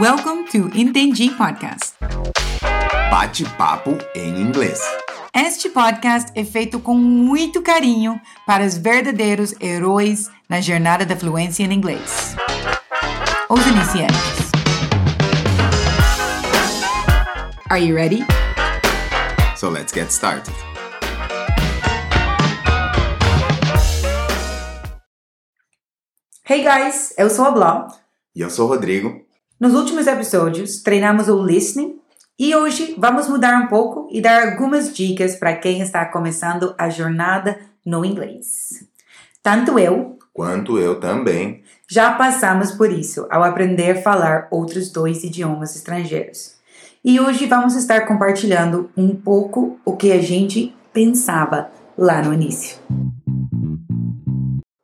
Welcome to Entendi Podcast. Bate-papo em inglês. Este podcast é feito com muito carinho para os verdadeiros heróis na jornada da fluência em inglês. Os iniciantes. Are you ready? So let's get started. Hey guys, eu sou a Blá. E eu sou o Rodrigo. Nos últimos episódios, treinamos o listening e hoje vamos mudar um pouco e dar algumas dicas para quem está começando a jornada no inglês. Tanto eu Quanto eu também. já passamos por isso ao aprender a falar outros dois idiomas estrangeiros. E hoje vamos estar compartilhando um pouco o que a gente pensava lá no início.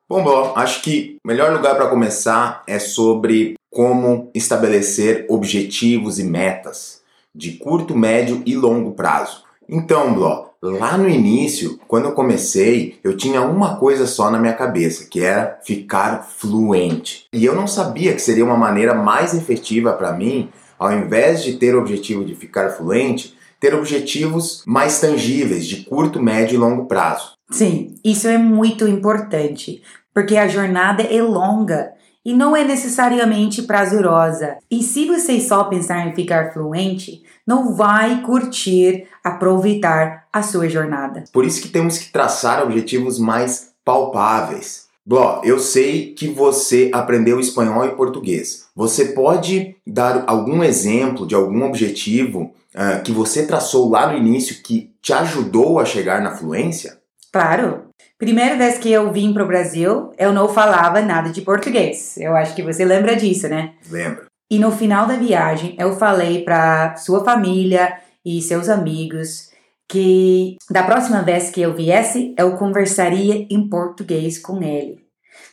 Bom, bom, acho que o melhor lugar para começar é sobre como estabelecer objetivos e metas de curto, médio e longo prazo. Então, Bló, lá no início, quando eu comecei, eu tinha uma coisa só na minha cabeça, que era ficar fluente. E eu não sabia que seria uma maneira mais efetiva para mim, ao invés de ter o objetivo de ficar fluente, ter objetivos mais tangíveis, de curto, médio e longo prazo. Sim, isso é muito importante, porque a jornada é longa e não é necessariamente prazerosa. E se você só pensar em ficar fluente, não vai curtir, aproveitar a sua jornada. Por isso que temos que traçar objetivos mais palpáveis. Bló, eu sei que você aprendeu espanhol e português. Você pode dar algum exemplo de algum objetivo ah, que você traçou lá no início que te ajudou a chegar na fluência? Claro. Primeira vez que eu vim para o Brasil, eu não falava nada de português. Eu acho que você lembra disso, né? Lembra? E no final da viagem, eu falei para sua família e seus amigos que da próxima vez que eu viesse, eu conversaria em português com ele.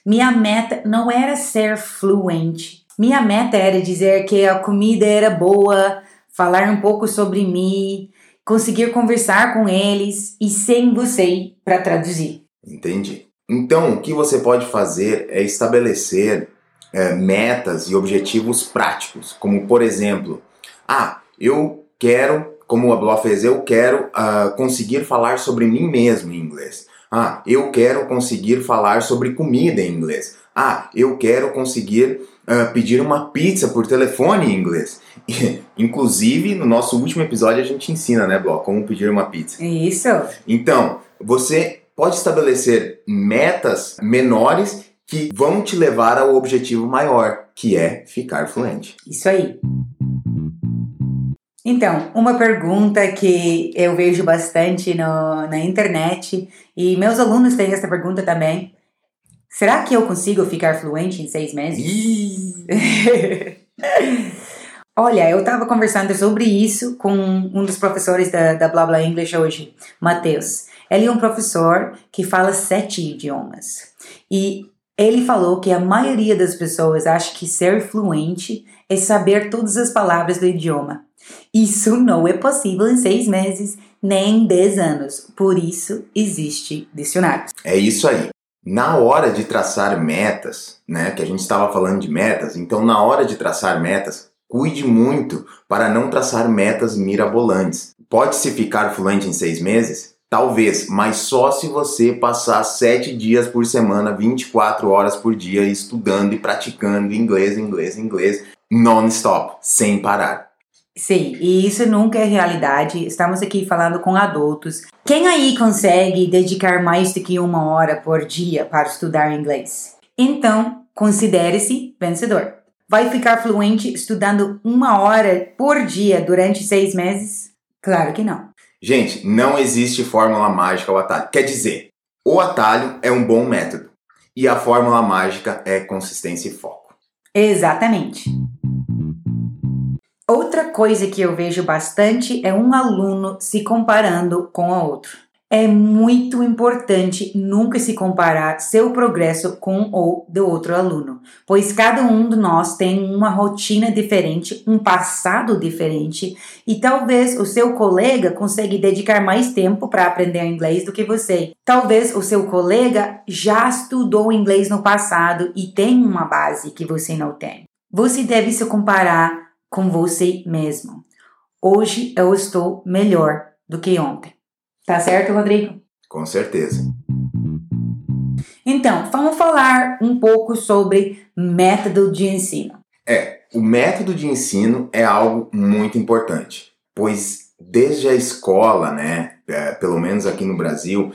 Minha meta não era ser fluente. Minha meta era dizer que a comida era boa, falar um pouco sobre mim, conseguir conversar com eles e sem você para traduzir. Entendi. Então, o que você pode fazer é estabelecer eh, metas e objetivos práticos, como por exemplo, ah, eu quero, como a Bló fez, eu quero ah, conseguir falar sobre mim mesmo em inglês. Ah, eu quero conseguir falar sobre comida em inglês. Ah, eu quero conseguir ah, pedir uma pizza por telefone em inglês. Inclusive, no nosso último episódio a gente ensina, né, Bló, como pedir uma pizza. Isso. Então, você pode estabelecer metas menores que vão te levar ao objetivo maior, que é ficar fluente. Isso aí. Então, uma pergunta que eu vejo bastante no, na internet e meus alunos têm essa pergunta também. Será que eu consigo ficar fluente em seis meses? Olha, eu estava conversando sobre isso com um dos professores da, da Blá Blá English hoje, Matheus. Ele é um professor que fala sete idiomas. E ele falou que a maioria das pessoas acha que ser fluente é saber todas as palavras do idioma. Isso não é possível em seis meses, nem em dez anos. Por isso, existe dicionário. É isso aí. Na hora de traçar metas, né, que a gente estava falando de metas, então na hora de traçar metas, cuide muito para não traçar metas mirabolantes. Pode-se ficar fluente em seis meses? Talvez, mas só se você passar sete dias por semana, 24 horas por dia, estudando e praticando inglês, inglês, inglês, non-stop, sem parar. Sim, e isso nunca é realidade. Estamos aqui falando com adultos. Quem aí consegue dedicar mais do que uma hora por dia para estudar inglês? Então, considere-se vencedor. Vai ficar fluente estudando uma hora por dia durante seis meses? Claro que não. Gente, não existe fórmula mágica ao atalho. Quer dizer, o atalho é um bom método e a fórmula mágica é consistência e foco. Exatamente. Outra coisa que eu vejo bastante é um aluno se comparando com o outro. É muito importante nunca se comparar seu progresso com o do outro aluno, pois cada um de nós tem uma rotina diferente, um passado diferente, e talvez o seu colega consiga dedicar mais tempo para aprender inglês do que você. Talvez o seu colega já estudou inglês no passado e tem uma base que você não tem. Você deve se comparar com você mesmo. Hoje eu estou melhor do que ontem. Tá certo, Rodrigo? Com certeza. Então, vamos falar um pouco sobre método de ensino. É, o método de ensino é algo muito importante, pois desde a escola, né, é, pelo menos aqui no Brasil,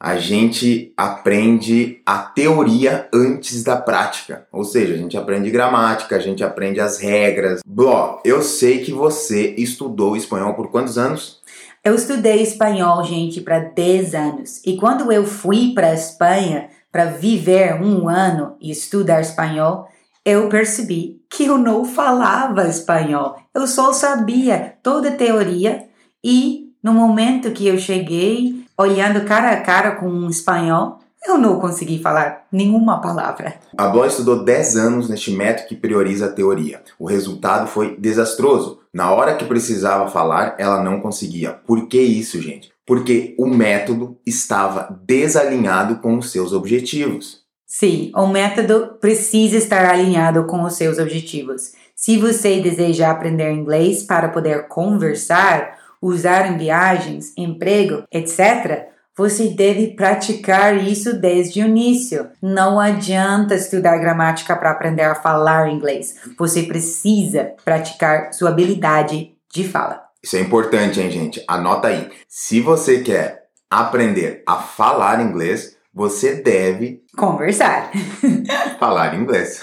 a gente aprende a teoria antes da prática. Ou seja, a gente aprende gramática, a gente aprende as regras. Bló, eu sei que você estudou espanhol por quantos anos? Eu estudei espanhol, gente, para 10 anos. E quando eu fui para a Espanha para viver um ano e estudar espanhol, eu percebi que eu não falava espanhol. Eu só sabia toda a teoria e no momento que eu cheguei, olhando cara a cara com um espanhol, eu não consegui falar nenhuma palavra. A Bló estudou 10 anos neste método que prioriza a teoria. O resultado foi desastroso. Na hora que precisava falar, ela não conseguia. Por que isso, gente? Porque o método estava desalinhado com os seus objetivos. Sim, o método precisa estar alinhado com os seus objetivos. Se você deseja aprender inglês para poder conversar, usar em viagens, emprego, etc., você deve praticar isso desde o início. Não adianta estudar gramática para aprender a falar inglês. Você precisa praticar sua habilidade de fala. Isso é importante, hein, gente? Anota aí. Se você quer aprender a falar inglês, você deve conversar. falar inglês.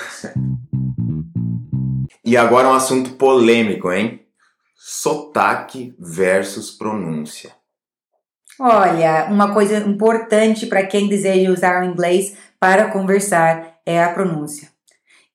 E agora um assunto polêmico, hein? Sotaque versus pronúncia. Olha, uma coisa importante para quem deseja usar o inglês para conversar é a pronúncia.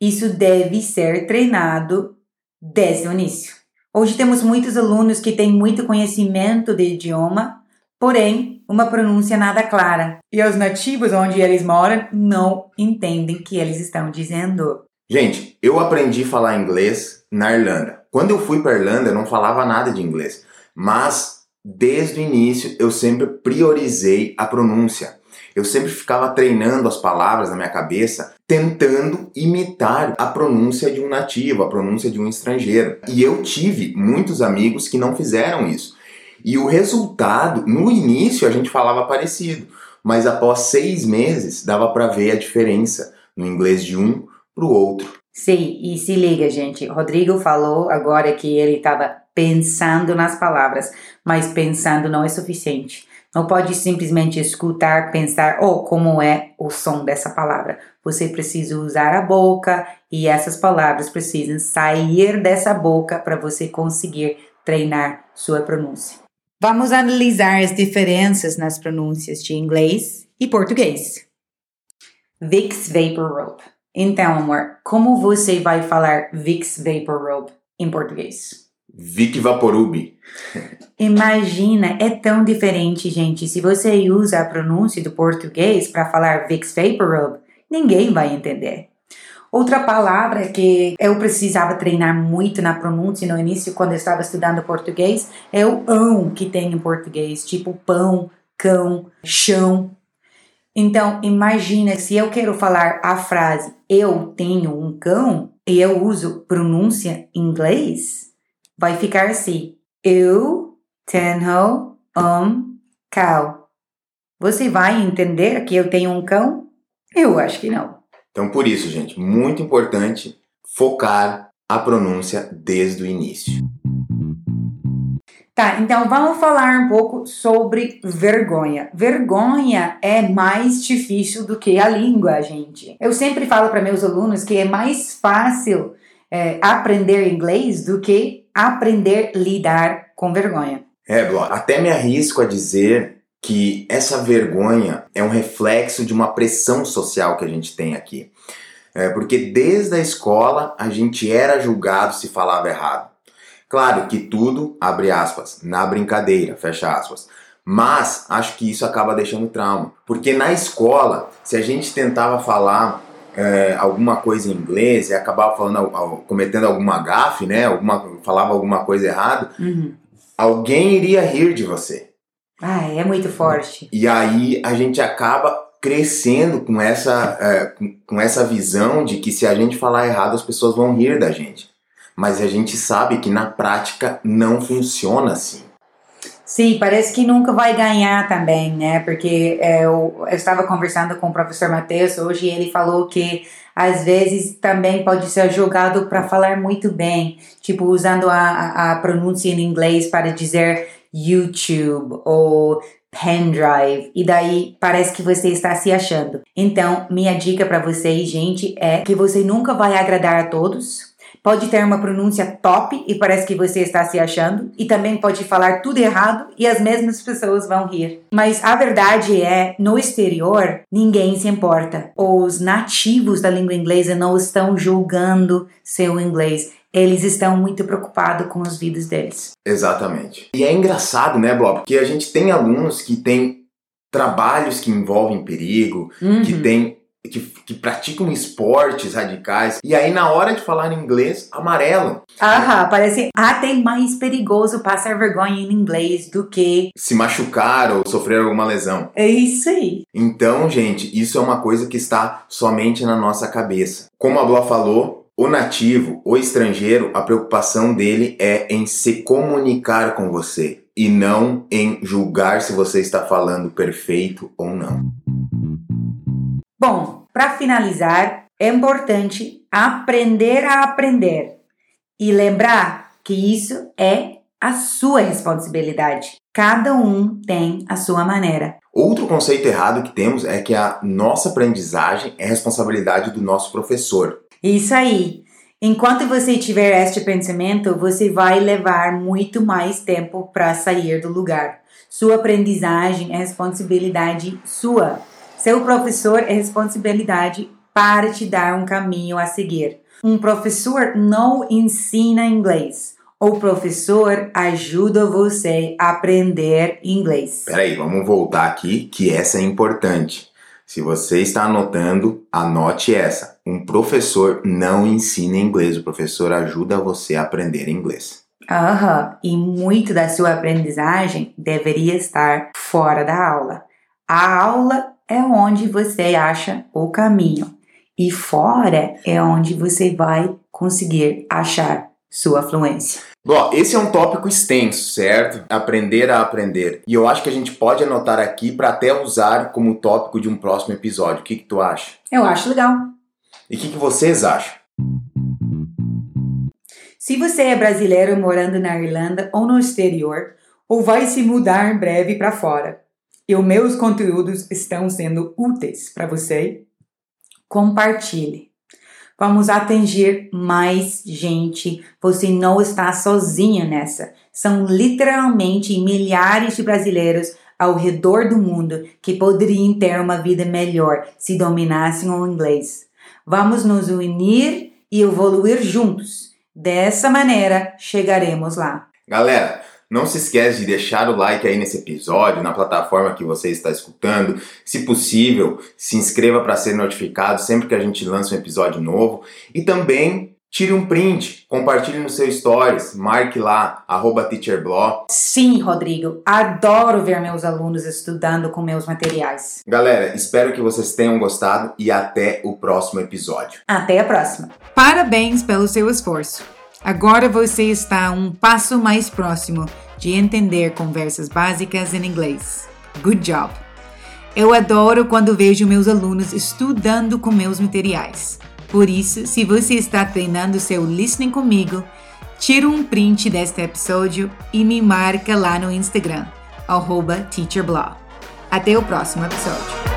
Isso deve ser treinado desde o início. Hoje temos muitos alunos que têm muito conhecimento de idioma, porém uma pronúncia nada clara. E os nativos onde eles moram não entendem o que eles estão dizendo. Gente, eu aprendi a falar inglês na Irlanda. Quando eu fui para Irlanda, eu não falava nada de inglês, mas desde o início eu sempre priorizei a pronúncia. Eu sempre ficava treinando as palavras na minha cabeça, tentando imitar a pronúncia de um nativo, a pronúncia de um estrangeiro. E eu tive muitos amigos que não fizeram isso. E o resultado, no início a gente falava parecido, mas após seis meses dava para ver a diferença no inglês de um para o outro. Sim, e se liga, gente. Rodrigo falou agora que ele estava pensando nas palavras, mas pensando não é suficiente. Não pode simplesmente escutar, pensar, oh, como é o som dessa palavra. Você precisa usar a boca e essas palavras precisam sair dessa boca para você conseguir treinar sua pronúncia. Vamos analisar as diferenças nas pronúncias de inglês e português. Vicks Vapor Rope. Então, amor, como você vai falar Vicks Vapor Rub em português? Vic Vaporub. Imagina, é tão diferente, gente. Se você usa a pronúncia do português para falar Vicks Vapor Rub, ninguém vai entender. Outra palavra que eu precisava treinar muito na pronúncia no início, quando eu estava estudando português, é o ão que tem em português, tipo pão, cão, chão. Então, imagina se eu quero falar a frase eu tenho um cão e eu uso pronúncia em inglês, vai ficar assim: eu tenho um cão. Você vai entender que eu tenho um cão? Eu acho que não. Então, por isso, gente, muito importante focar a pronúncia desde o início. Tá, então vamos falar um pouco sobre vergonha. Vergonha é mais difícil do que a língua, gente. Eu sempre falo para meus alunos que é mais fácil é, aprender inglês do que aprender lidar com vergonha. É, Bló, até me arrisco a dizer que essa vergonha é um reflexo de uma pressão social que a gente tem aqui. É, porque desde a escola a gente era julgado se falava errado. Claro que tudo, abre aspas, na brincadeira, fecha aspas. Mas acho que isso acaba deixando trauma. Porque na escola, se a gente tentava falar é, alguma coisa em inglês e acabava falando, cometendo alguma gafe, né? Alguma, falava alguma coisa errada, uhum. alguém iria rir de você. Ah, é muito forte. E aí a gente acaba crescendo com essa, é, com, com essa visão de que se a gente falar errado, as pessoas vão rir da gente. Mas a gente sabe que na prática não funciona assim. Sim, parece que nunca vai ganhar também, né? Porque é, eu, eu estava conversando com o professor Matheus hoje e ele falou que às vezes também pode ser julgado para falar muito bem, tipo usando a, a pronúncia em inglês para dizer YouTube ou pendrive e daí parece que você está se achando. Então, minha dica para vocês, gente, é que você nunca vai agradar a todos, Pode ter uma pronúncia top e parece que você está se achando, e também pode falar tudo errado e as mesmas pessoas vão rir. Mas a verdade é, no exterior, ninguém se importa. Os nativos da língua inglesa não estão julgando seu inglês. Eles estão muito preocupados com as vidas deles. Exatamente. E é engraçado, né, Bob? Porque a gente tem alunos que têm trabalhos que envolvem perigo, uhum. que têm que, que, praticam esportes radicais e aí na hora de falar em inglês amarelam. Aham, parece até mais perigoso passar vergonha em inglês do que se machucar ou sofrer alguma lesão. É isso aí. Então, gente, isso é uma coisa que está somente na nossa cabeça. Como a Blá falou, o nativo, o estrangeiro, a preocupação dele é em se comunicar com você e não em julgar se você está falando perfeito ou não. Bom, para finalizar, é importante aprender a aprender e lembrar que isso é a sua responsabilidade. Cada um tem a sua maneira. Outro conceito errado que temos é que a nossa aprendizagem é responsabilidade do nosso professor. Isso aí. Enquanto você tiver este pensamento, você vai levar muito mais tempo para sair do lugar. Sua aprendizagem é responsabilidade sua. Seu professor é responsabilidade para te dar um caminho a seguir. Um professor não ensina inglês. O professor ajuda você a aprender inglês. Peraí, vamos voltar aqui que essa é importante. Se você está anotando, anote essa. Um professor não ensina inglês, o professor ajuda você a aprender inglês. Aham, e muito da sua aprendizagem deveria estar fora da aula. A aula é onde você acha o caminho e fora é onde você vai conseguir achar sua fluência. Bom, esse é um tópico extenso, certo? Aprender a aprender. E eu acho que a gente pode anotar aqui para até usar como tópico de um próximo episódio. O que, que tu acha? Eu acho legal. E o que, que vocês acham? Se você é brasileiro morando na Irlanda ou no exterior, ou vai se mudar em breve para fora, e os meus conteúdos estão sendo úteis para você, compartilhe. Vamos atingir mais gente. Você não está sozinho nessa. São literalmente milhares de brasileiros ao redor do mundo que poderiam ter uma vida melhor se dominassem o inglês. Vamos nos unir e evoluir juntos. Dessa maneira, chegaremos lá. Galera, não se esquece de deixar o like aí nesse episódio, na plataforma que você está escutando. Se possível, se inscreva para ser notificado sempre que a gente lança um episódio novo. E também tire um print, compartilhe no seu stories, marque lá, arroba teacherblog. Sim, Rodrigo, adoro ver meus alunos estudando com meus materiais. Galera, espero que vocês tenham gostado e até o próximo episódio. Até a próxima. Parabéns pelo seu esforço. Agora você está um passo mais próximo de entender conversas básicas em inglês. Good job! Eu adoro quando vejo meus alunos estudando com meus materiais. Por isso, se você está treinando seu listening comigo, tira um print deste episódio e me marca lá no Instagram, teacherblog. Até o próximo episódio.